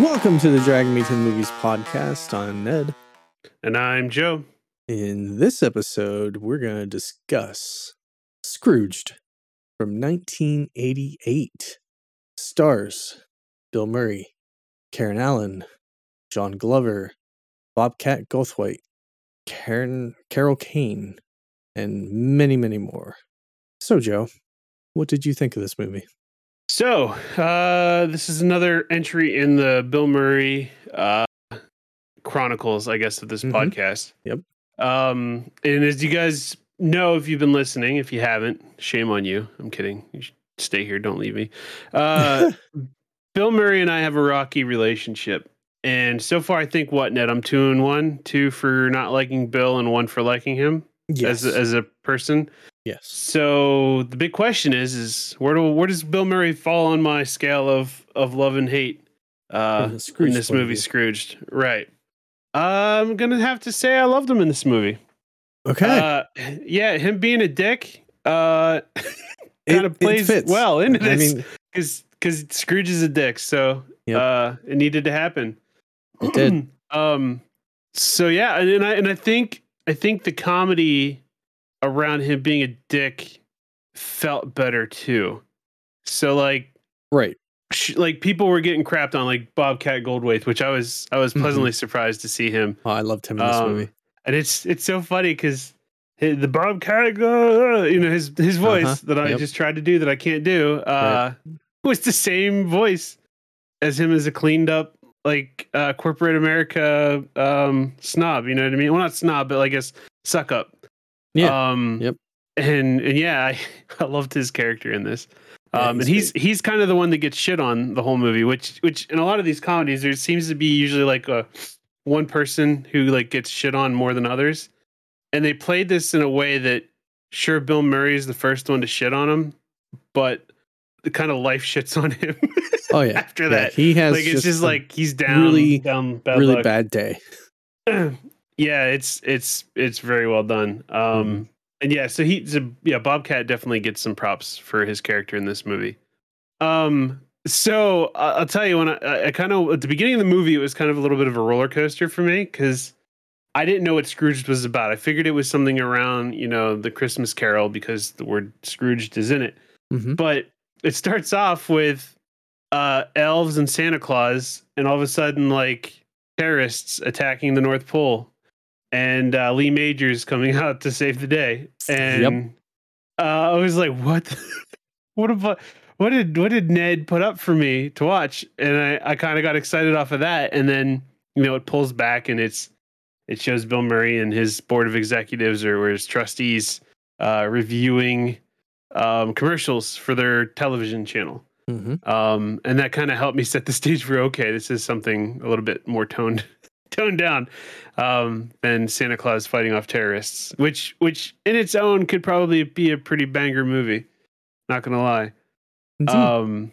Welcome to the Dragon Me to the Movies podcast. I'm Ned. And I'm Joe. In this episode, we're going to discuss Scrooged from 1988. Stars Bill Murray, Karen Allen, John Glover, Bobcat Goldthwait, Karen Carol Kane, and many, many more. So, Joe, what did you think of this movie? So, uh, this is another entry in the Bill Murray uh, chronicles, I guess, of this Mhm. podcast. Yep. Um, and as you guys know, if you've been listening, if you haven't, shame on you. I'm kidding. You should stay here. Don't leave me. Uh, Bill Murray and I have a rocky relationship. And so far, I think what, Ned? I'm two and one, two for not liking Bill and one for liking him yes. as, a, as a person. Yes. So the big question is: is where do where does Bill Murray fall on my scale of of love and hate uh, Scrooge in this movie. Scrooged? Right. I'm gonna have to say I loved him in this movie. Okay. Uh, yeah, him being a dick uh, kind of plays fits. well into I this mean, because because Scrooge is a dick, so Yep. uh, it needed to happen. It did. um. So yeah, and, and I and I think I think the comedy around him being a dick felt better too. So like right. sh- like people were getting crapped on like Bobcat Goldthwait, which I was I was Mhm. pleasantly surprised to see him. Oh, I loved him in this Um, movie. And it's it's so funny because the Bobcat, uh, you know his his voice Uh-huh, that I yep. just tried to do that I can't do uh, was the same voice as him as a cleaned up like uh, corporate America um, snob. You know what I mean? Well, not snob, but I guess suck up. Yeah. Um, Yep. And and yeah, I, I loved his character in this. Yeah, Um, and he's he's he's kind of the one that gets shit on the whole movie, which which in a lot of these comedies there seems to be usually like a one person who like gets shit on more than others. And they played this in a way that sure Bill Murray is the first one to shit on him, but the kind of life shits on him Oh yeah. after Yeah, that. he has like it's just, a like he's down really, down bad really luck. bad day. yeah, it's it's it's very well done. Um Mm-hmm. and yeah, so he's a, yeah, Bobcat definitely gets some props for his character in this movie. Um so I- I'll tell you when I, I kind of at the beginning of the movie it was kind of a little bit of a roller coaster for me cuz I didn't know what Scrooge was about. I figured it was something around, you know, the Christmas Carol because the word Scrooged is in it. Mhm. But it starts off with uh elves and Santa Claus and all of a sudden like terrorists attacking the North Pole and uh, Lee Majors coming out to save the day. And uh, I was like, what? what about what did what did Ned put up for me to watch? And I, I kind of got excited off of that. And then you know it pulls back and it's it shows Bill Murray and his board of executives or, or his trustees uh, reviewing um, commercials for their television channel. Mhm. Um, and that kind of helped me set the stage for okay, this is something a little bit more toned toned down um, than Santa Claus fighting off terrorists, which which in its own could probably be a pretty banger movie. Not gonna lie. Um,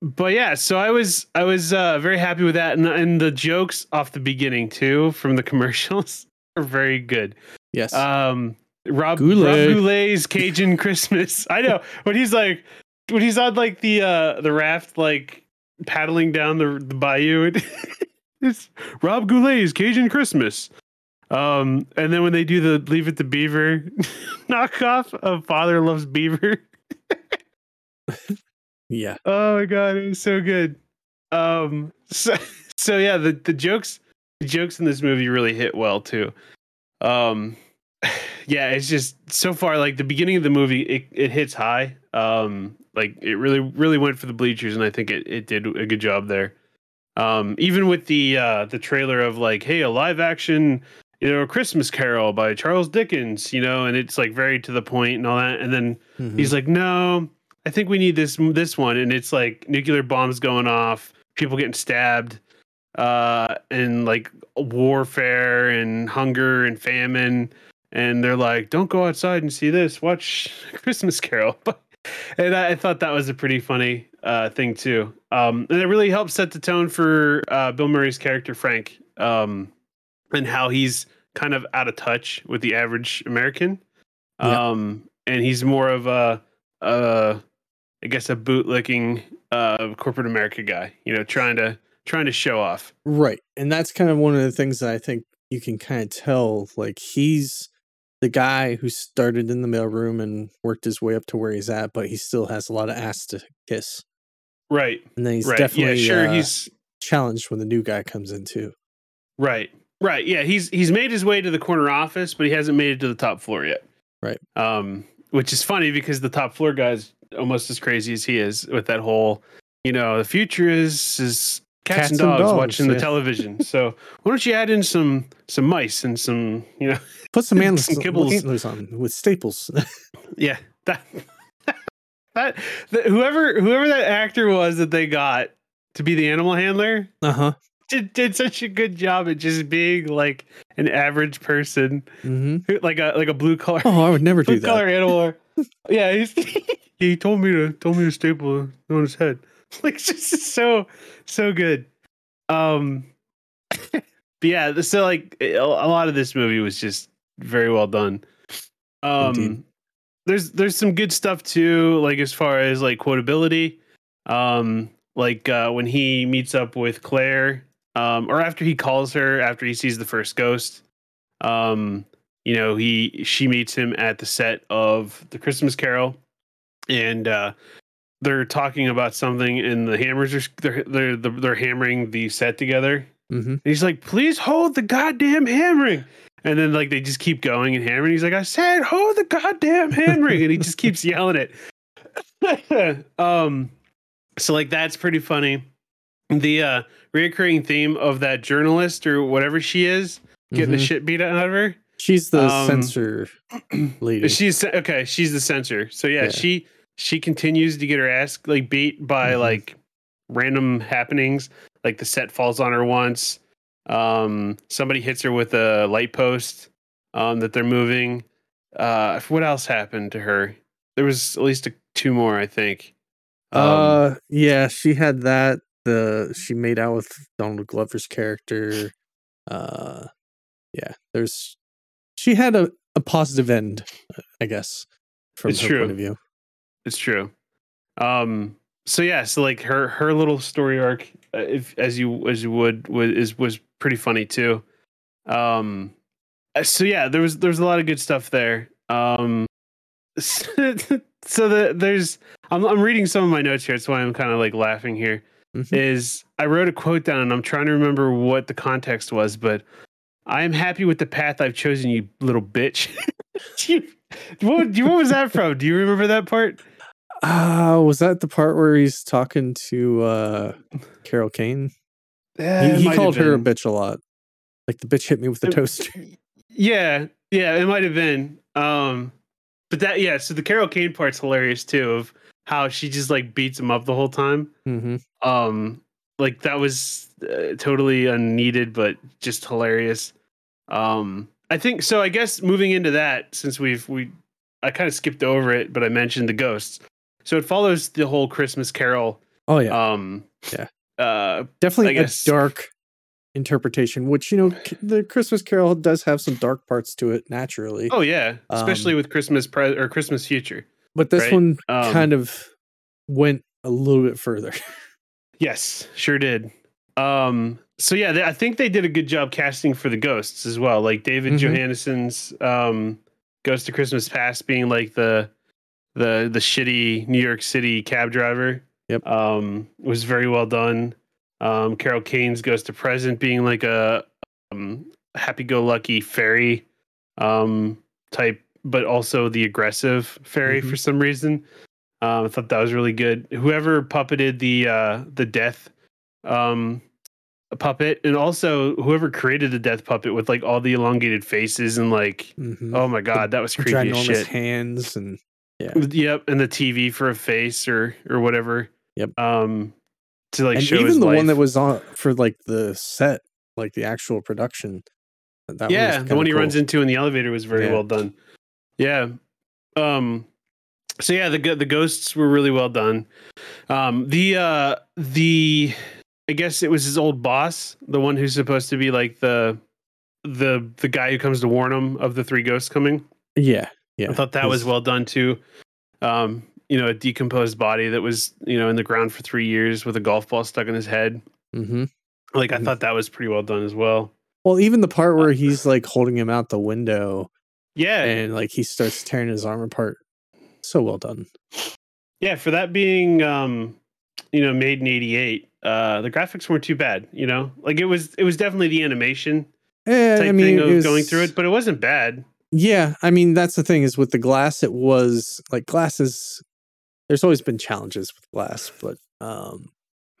but yeah, so I was I was uh, very happy with that, and and the jokes off the beginning too from the commercials are very good. yes. Um, Rob, Goulet. Rob Goulet's Cajun Christmas. I know when he's like when he's on like the uh the raft like paddling down the the bayou. it's Rob Goulet's Cajun Christmas. Um, and then when they do the Leave It to Beaver knockoff of Father Loves Beaver. yeah. Oh my god, it was so good. Um so so yeah, the, the jokes the jokes in this movie really hit well too. Um yeah, it's just so far like the beginning of the movie it, it hits high. Um like it really really went for the bleachers and I think it, it did a good job there. Um even with the uh the trailer of like hey a live action you know, Christmas Carol by Charles Dickens, you know, and it's like very to the point and all that. And then Mhm. He's like, no, I think we need this this one, and it's like nuclear bombs going off, people getting stabbed, uh, and like warfare and hunger and famine, and they're like, don't go outside and see this, watch Christmas Carol. and I, I thought that was a pretty funny uh, thing too, um, and it really helps set the tone for uh, Bill Murray's character Frank, um, and how he's kind of out of touch with the average American. Yeah. Um, and he's more of a, uh, I guess, a bootlicking uh, corporate America guy. You know, trying to trying to show off. Right. And that's kind of one of the things that I think you can kind of tell. Like he's the guy who started in the mailroom and worked his way up to where he's at, but he still has a lot of ass to kiss. Right. And then he's right. definitely yeah, sure. uh, he's challenged when the new guy comes in too. right. Right. Yeah. He's he's made his way to the corner office, but he hasn't made it to the top floor yet. Right. Um, which is funny because the top floor guy's almost as crazy as he is with that whole, you know, the future is is cats, and, dogs watching yeah. the television. so why don't you add in some some mice and some, you know, Put some antlers, Some kibbles. antlers on with staples. Yeah, that that, that whoever whoever that actor was that they got to be the animal handler uh huh. did did such a good job at just being like an average person, hmm who- like a like a blue collar Oh, I would never do blue that. collar animal. yeah, he's, he told me to told me to staple on his head. Like it's just so so good. Um, but yeah, so like a a lot of this movie was just very well done. Um, Indeed. There's there's some good stuff too, like as far as like quotability. Um, like uh, when he meets up with Claire, um, or after he calls her after he sees the first ghost. Um, you know, he she meets him at the set of the Christmas Carol, and uh, they're talking about something, and the hammers are they're they're they're hammering the set together, hmm and he's like, please hold the goddamn hammering. And then like they just keep going and hammering. He's like, I said, hold the goddamn hammering. and he just keeps yelling it. um so like that's pretty funny. The uh reoccurring theme of that journalist or whatever she is getting the Mhm. shit beat out of her. She's the Um, censor lady. She's okay, she's the censor. So yeah, Yeah. she she continues to get her ass like beat by Mhm. like random happenings. Like the set falls on her once. Um somebody hits her with a light post um that they're moving. Uh what else happened to her? There was at least a, two more, I think. Um, uh, yeah, she had that. The she made out with Donald Glover's character. Uh, yeah, there's she had a, a positive end, I guess, from It's her true. point of view. It's true. Um. So yeah. So like her her little story arc, uh, if as you as you would was is was pretty funny too. Um. uh, So yeah, there was there's a lot of good stuff there. Um. So the there's I'm I'm reading some of my notes here. That's why I'm kind of like laughing here. Mhm. Is I wrote a quote down and I'm trying to remember what the context was, but I am happy with the path I've chosen, you little bitch. you, what, what was that from? Do you remember that part? Ah, was that the part where he's talking to uh Carol Kane? He, he called her a bitch a lot. Like the bitch hit me with the It- toaster. Yeah, yeah, it might have been. Um, but that yeah, so the Carol Kane part's hilarious too, of how she just like beats him up the whole time. hmm Um, like that was uh, totally unneeded, but just hilarious. Um, I think so. I guess moving into that, since we've we, I kind of skipped over it, but I mentioned the ghosts. So it follows the whole Christmas Carol. Oh yeah, Um, Yeah. Uh, definitely a dark interpretation. Which you know, the Christmas Carol does have some dark parts to it naturally. oh yeah, especially Um, with Christmas pre- or Christmas Future. but this right, one um, kind of went a little bit further. Yes, sure did. Um, so yeah, they, I think they did a good job casting for the ghosts as well. Like David Mhm. Johansen's um, Ghost to Christmas Past being like the the the shitty New York City cab driver. Yep. Um, was very well done. Um, Carol Kane's Ghost to Present being like a um, happy-go-lucky fairy um, type, but also the aggressive fairy Mhm. for some reason. Um, I thought that was really good. Whoever puppeted the uh, the death um, puppet, and also whoever created the death puppet with like all the elongated faces and like, Mhm. oh my god, that was creepy as shit. hands and yeah, Yep, and the TV for a face or or whatever. Yep. Um, to like and show even the one that was on for like the set, like the actual production. That one yeah, the kinda one he cool. runs into in the elevator was very Yeah. well done. Yeah. Um so yeah, the the ghosts were really well done. Um the uh the I guess it was his old boss, the one who's supposed to be like the the the guy who comes to warn him of the three ghosts coming. Yeah, yeah. I thought that was well done too. Um, you know, a decomposed body that was, you know, in the ground for three years with a golf ball stuck in his head. Mhm. Like I Mhm. thought that was pretty well done as well. Well, even the part Uh, where he's like holding him out the window Yeah, and like he starts tearing his arm apart. So well done. yeah. For that being, um, you know, made in '88, uh, the graphics weren't too bad. You know, like it was, it was definitely the animation Eh, type I mean, thing of it going through it, but it wasn't bad. Yeah, I mean that's the thing is with the glass, it was like glasses. There's always been challenges with glass, but um,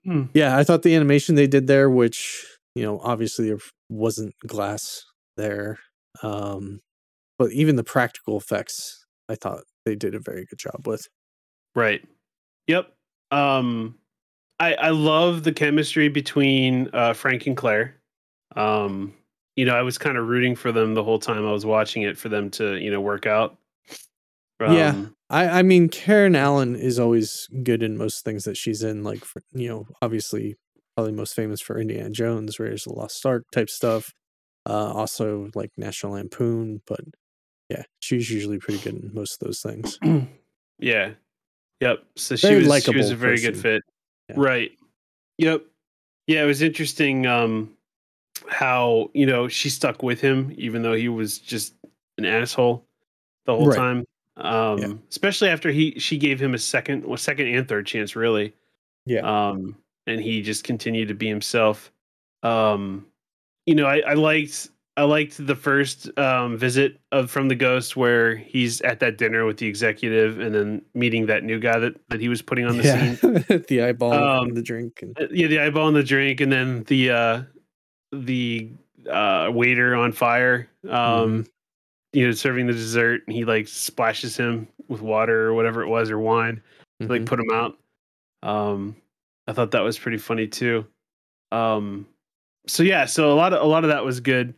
Hmm. yeah, I thought the animation they did there, which you know obviously there wasn't glass there, um, but even the practical effects, I thought they did a very good job with. Right. Yep. Um I I love the chemistry between uh Frank and Claire. Um you know, I was kind of rooting for them the whole time I was watching it for them to, you know, work out. Yeah. I, I mean, Karen Allen is always good in most things that she's in. Like, for, you know, obviously, probably most famous for Indiana Jones, Raiders of the Lost Ark type stuff. Uh, also, like National Lampoon. But yeah, she's usually pretty good in most of those things. Yeah. Yep. So she Very was she was a very good fit. Yeah. Right. Yep. Yeah, it was interesting um how, you know, she stuck with him even though he was just an asshole the whole Right. time. Um Yeah. especially after he she gave him a second well, second and third chance really. Yeah. Um and he just continued to be himself. Um you know, I, I liked I liked the first um, visit of from the ghost where he's at that dinner with the executive and then meeting that new guy that, that he was putting on the yeah. scene. the eyeball Um, and the drink. And, Uh, Yeah, the eyeball and the drink, and then the uh, the uh, waiter on fire. Um, You know, serving the dessert, and he like splashes him with water or whatever it was or wine to like put him out. Um, I thought that was pretty funny too. Um, so yeah, so a lot of a lot of that was good,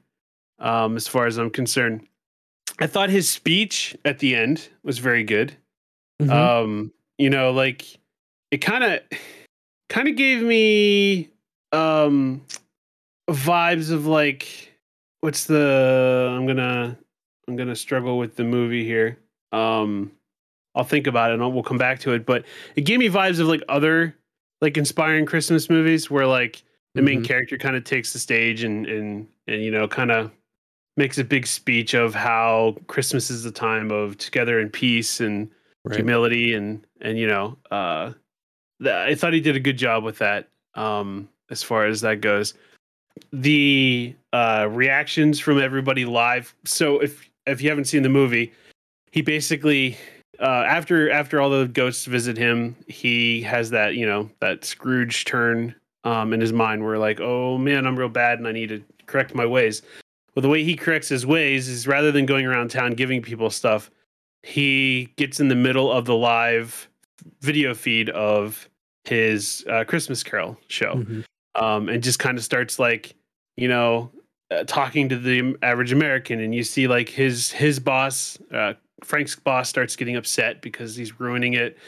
um, as far as I'm concerned. I thought his speech at the end was very good. Mhm. Um, you know, like it kind of kind of gave me um vibes of like what's the I'm gonna I'm gonna struggle with the movie here. Um I'll think about it and we'll come back to it, but it gave me vibes of like other like inspiring Christmas movies where like the main Mhm. character kind of takes the stage and and and you know kind of makes a big speech of how Christmas is the time of together and peace and Right. humility and and you know uh th- i thought he did a good job with that um as far as that goes the uh reactions from everybody live so if if you haven't seen the movie he basically uh after after all the ghosts visit him he has that you know that scrooge turn um in his mind where like oh man i'm real bad and i need to correct my ways well the way he corrects his ways is rather than going around town giving people stuff he gets in the middle of the live video feed of his uh, Christmas Carol show, Mhm. um, and just kind of starts like, you know, uh, talking to the average American, and you see like his his boss, uh, Frank's boss, starts getting upset because he's ruining it.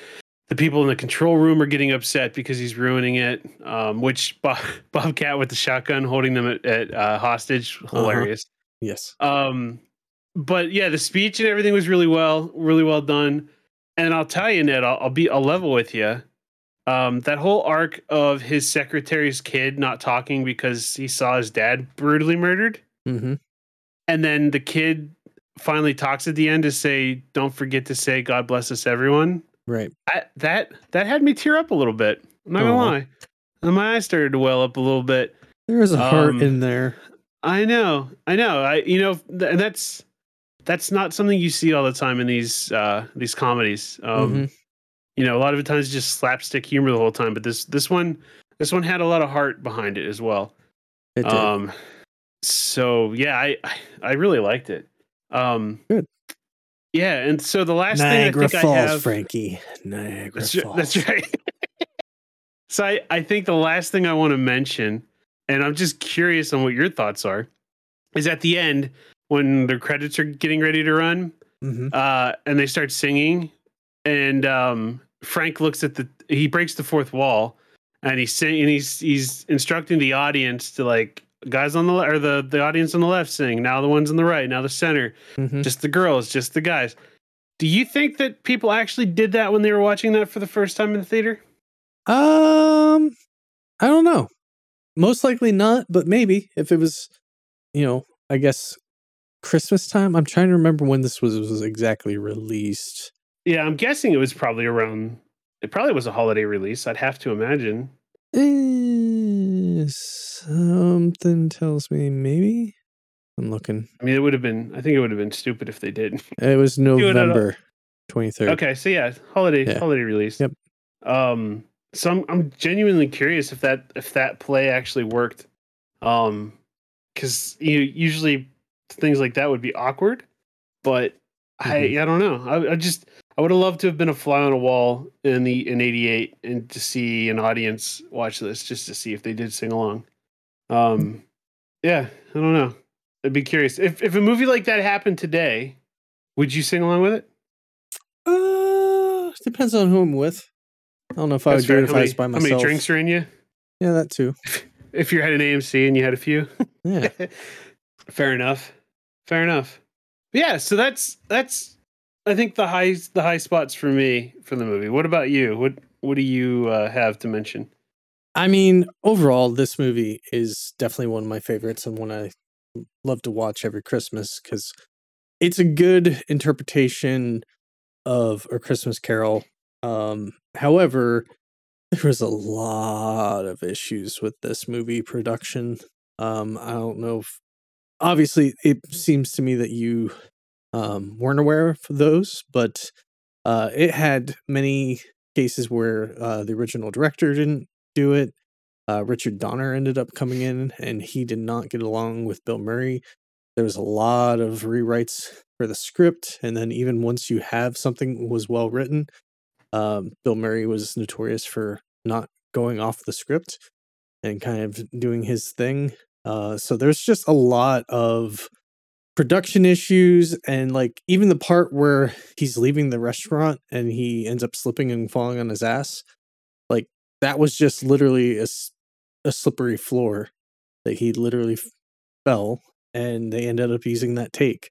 The people in the control room are getting upset because he's ruining it. Um, which Bob, Bobcat with the shotgun holding them at, at uh, hostage, hilarious. Yes. Um, but yeah, the speech and everything was really well, really well done. And I'll tell you, Ned, I'll, I'll be, I'll level with you. Um, that whole arc of his secretary's kid not talking because he saw his dad brutally murdered, hmm and then the kid finally talks at the end to say, "Don't forget to say God bless us, everyone." Right. That that that had me tear up a little bit. I'm not gonna lie, and my eyes started to well up a little bit. There is a heart Um, in there. I know, I know. I you know, th- and that's that's not something you see all the time in these uh these comedies. Um Mhm. You know, a lot of the times just slapstick humor the whole time, but this this one this one had a lot of heart behind it as well. It did. Um so yeah, I I- really liked it. Um Good. Yeah, and so the last Niagara thing I think Falls, I have Frankie. Niagara that's, Falls. that's right. so I, I think the last thing I want to mention, and I'm just curious on what your thoughts are, is at the end when the credits are getting ready to run, hmm uh, and they start singing, and um, Frank looks at the he breaks the fourth wall, and he's saying and he's he's instructing the audience to like guys on the le- or the the audience on the left sing now the ones on the right now the center hmm just the girls, just the guys. Do you think that people actually did that when they were watching that for the first time in the theater? Um, I don't know. most likely not, but maybe if it was, you know, I guess Christmas time. I'm trying to remember when this was was exactly released. Yeah, I'm guessing it was probably around. It probably was a holiday release. I'd have to imagine. Eh, something tells me maybe. I'm looking. I mean, it would have been. I think it would have been stupid if they did. It was it at all. November 23rd. Okay, so yeah, holiday Yeah. holiday release. Yep. Um, so I'm I'm genuinely curious if that if that play actually worked. Um, because you usually things like that would be awkward, but I Mhm. I don't know. I, I just I would have loved to have been a fly on a wall in the in '88 and to see an audience watch this just to see if they did sing along. Um, yeah, I don't know. I'd be curious if if a movie like that happened today, would you sing along with it? Uh, depends on who I'm with. I don't know if I That's would do it if how, I was by myself. how many drinks are in you? Yeah, that too. If you're at an AMC and you had a few, Yeah. fair enough. Fair enough. Yeah, so that's that's I think the high the high spots for me for the movie. What about you? What what do you uh, have to mention? I mean, overall, this movie is definitely one of my favorites and one I love to watch every Christmas because it's a good interpretation of A Christmas Carol. Um, however, there was a lot of issues with this movie production. Um, I don't know if obviously it seems to me that you um, weren't aware of those, but uh, it had many cases where uh, the original director didn't do it. Uh, Richard Donner ended up coming in and he did not get along with Bill Murray. There was a lot of rewrites for the script. And then, even once you have something was well written, um, Bill Murray was notorious for not going off the script and kind of doing his thing. Uh, so, there's just a lot of production issues and like even the part where he's leaving the restaurant and he ends up slipping and falling on his ass like that was just literally a slippery floor that he literally fell and they ended up using that take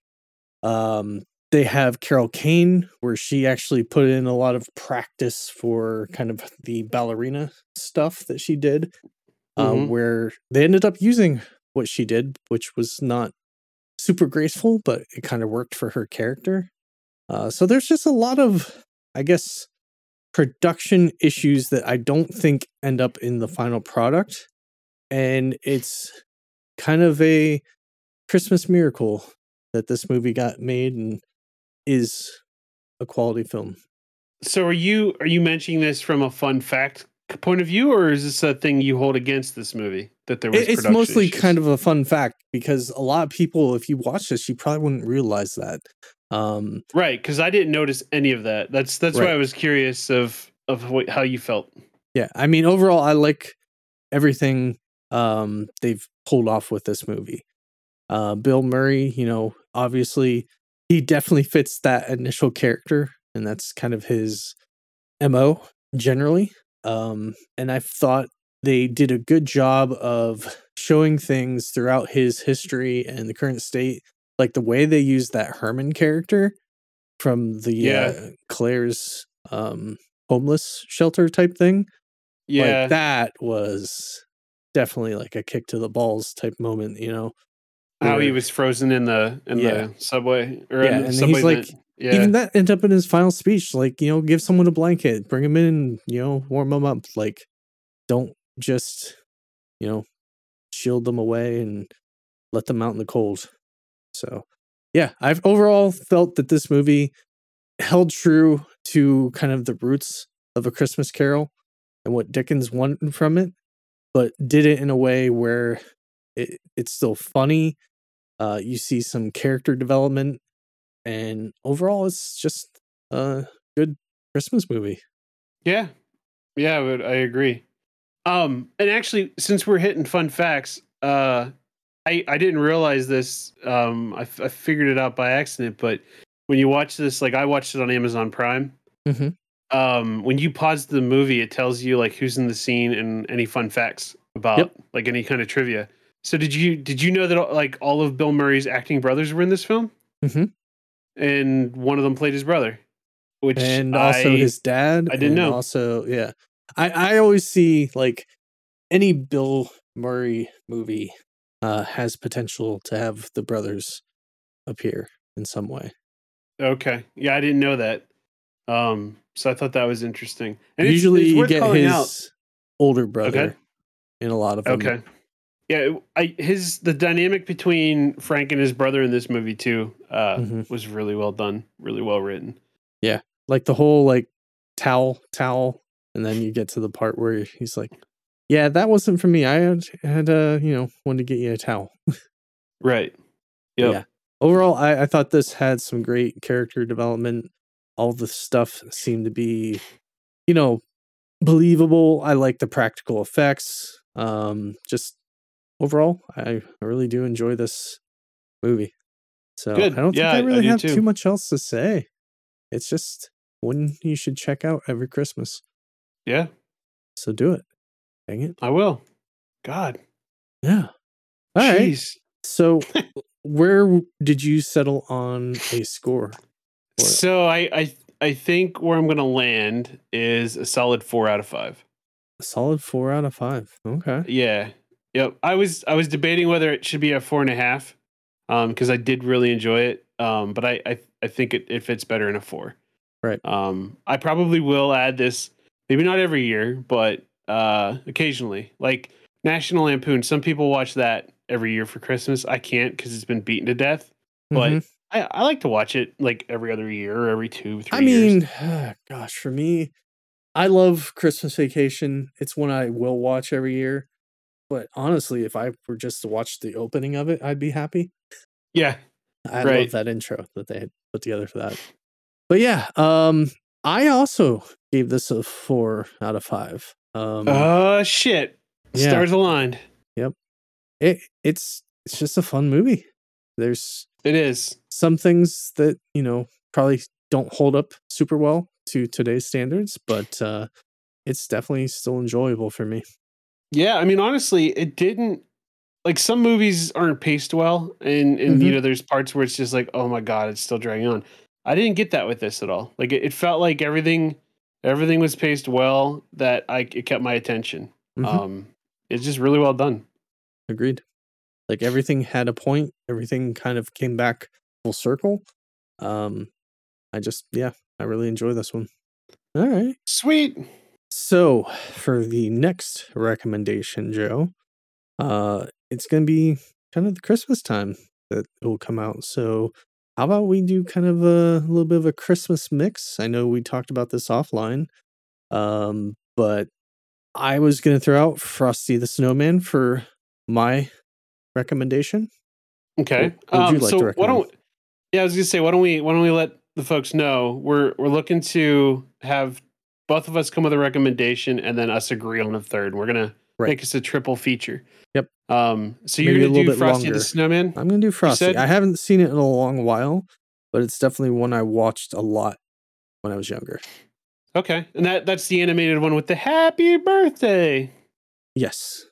um they have carol kane where she actually put in a lot of practice for kind of the ballerina stuff that she did uh, Mhm. where they ended up using what she did which was not super graceful but it kind of worked for her character uh, so there's just a lot of i guess production issues that I don't think end up in the final product. And it's kind of a Christmas miracle that this movie got made and is a quality film. So are you are you mentioning this from a fun fact point of view, or is this a thing you hold against this movie that there was? It- it's mostly kind of a fun fact because a lot of people, if you watch this, you probably wouldn't realize that. Um, right because I didn't notice any of that. That's that's why I was curious of of what, how you felt. yeah, I mean, overall, I like everything um, they've pulled off with this movie. Uh, Bill Murray, you know, obviously, he definitely fits that initial character, and that's kind of his mo generally. Um, and I thought they did a good job of showing things throughout his history and the current state, like the way they used that Herman character from the Yeah. uh, Claire's um, homeless shelter type thing. Yeah, Like that was definitely like a kick to the balls type moment, you know. how he was frozen in the in Yeah. the subway or Yeah, in the and subway he's like-. Yeah, Even that ended up in his final speech, like, you know, give someone a blanket, bring him in, you know, warm them up. Like, don't just, you know, shield them away and let them out in the cold. So, yeah, I've overall felt that this movie held true to kind of the roots of A Christmas Carol and what Dickens wanted from it, but did it in a way where it, it's still funny. Uh, you see some character development, and overall, it's just a good Christmas movie. Yeah. Yeah, I agree. Um and actually since we're hitting fun facts, uh I I didn't realize this um I, f- I figured it out by accident, but when you watch this like I watched it on Amazon Prime. Mhm. Um when you pause the movie it tells you like who's in the scene and any fun facts about like any kind of trivia. So did you did you know that like all of Bill Murray's acting brothers were in this film? Mhm. And one of them played his brother. Which and also I- his dad. I didn't know. Also, yeah, I I always see like any Bill Murray movie uh, has potential to have the brothers appear in some way. Okay. Yeah, I didn't know that. Um, so I thought that was interesting. And Usually, it's you get his out- older brother in a lot of them. Okay. Yeah, I his the dynamic between Frank and his brother in this movie too uh, Mhm. was really well done, really well written. Yeah, like the whole like towel towel and then you get to the part where he's like yeah that wasn't for me i had, had uh you know wanted to get you a towel Right. Yep. yeah overall I, I thought this had some great character development all the stuff seemed to be you know believable i like the practical effects um just overall i, I really do enjoy this movie so Good. i don't Yeah, think i I really do have too. too much else to say it's just one you should check out every christmas Yeah, so do it dang it I will. God. yeah all right Jeez. so where did you settle on a score? So I, I I think where I'm gonna land is a solid four out of five. A solid four out of five okay Yeah. Yep. I was I was debating whether it should be a four and a half. Um, because I did really enjoy it. Um, but I I, I think it, it fits better in a four. Right. Um, I probably will add this, maybe not every year, but uh occasionally. Like National Lampoon. Some people watch that every year for Christmas. I can't because it's been beaten to death. But Mhm. I, I like to watch it like every other year or every two, three I years. mean, gosh, for me, I love Christmas Vacation. It's one I will watch every year. But honestly, if I were just to watch the opening of it, I'd be happy. Yeah. I love that intro that they had put together for that. But yeah, um, I also gave this a four out of five. Um, Oh shit. yeah. Stars aligned. Yep. It, it's it's just a fun movie. There's It is. some things that you know probably don't hold up super well to today's standards, but uh, it's definitely still enjoyable for me. Yeah, I mean, honestly, it didn't. Like some movies aren't paced well, and and you Mhm. know, there's parts where it's just like, oh my god, it's still dragging on. I didn't get that with this at all. Like it, it felt like everything, everything was paced well. That I it kept my attention. Mhm. Um, it's just really well done. Agreed. Like everything had a point. Everything kind of came back full circle. Um, I just yeah, I really enjoy this one. All right. Sweet. So for the next recommendation, Joe, uh, it's gonna be kind of the Christmas time that it will come out. So how about we do kind of a, little bit of a Christmas mix? I know we talked about this offline, um, but I was gonna throw out Frosty the Snowman for my recommendation. Okay. What would you Um, like so to why recommend? don't? Yeah, I was gonna say, why don't we? Why don't we let the folks know we're we're looking to have both of us come with a recommendation and then us agree on a third. We're gonna Right. make us a triple feature. Yep. Um. So Maybe you're gonna do bit Frosty longer. the Snowman. I'm gonna do Frosty. I haven't seen it in a long while, but it's definitely one I watched a lot when I was younger. Okay, and that that's the animated one with the Happy Birthday. Yes.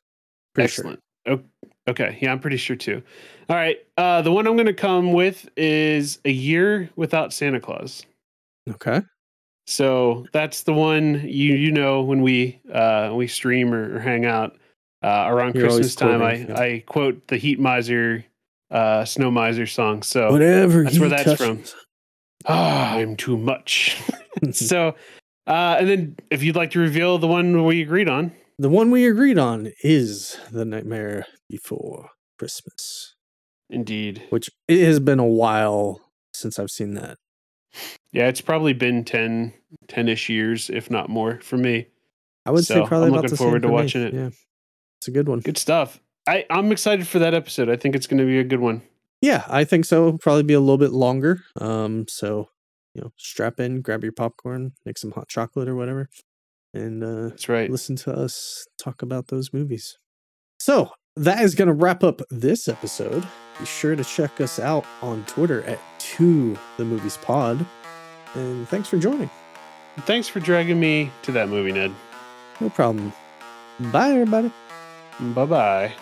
Pretty sure. Excellent. Okay, yeah, I'm pretty sure too. All right, uh, the one I'm going to come with is a year without Santa Claus. Okay. So that's the one you you know when we uh, we stream or, or hang out uh, around You're Christmas time. I, yeah. I quote the Heat Miser, uh, Snow Miser song. So Whatever. that's where that's from. touches. ah, I'm too much. so, uh, and then if you'd like to reveal the one we agreed on, the one we agreed on is The Nightmare Before Christmas, indeed, which it has been a while since I've seen that. Yeah, it's probably been 10 10ish years, if not more, for me. I would So, say probably I'm about looking the same forward to for me. watching it. Yeah. It's a good one. Good stuff. I I'm excited for that episode. I think it's going to be a good one. Yeah, I think so. It'll probably be a little bit longer. Um, so you know, strap in, grab your popcorn, make some hot chocolate or whatever, and uh That's right. listen to us talk about those movies. So that is going to wrap up this episode. Be sure to check us out on Twitter at two the movies pod. And thanks for joining. Thanks for dragging me to that movie, Ned. No problem. Bye, everybody. Bye bye.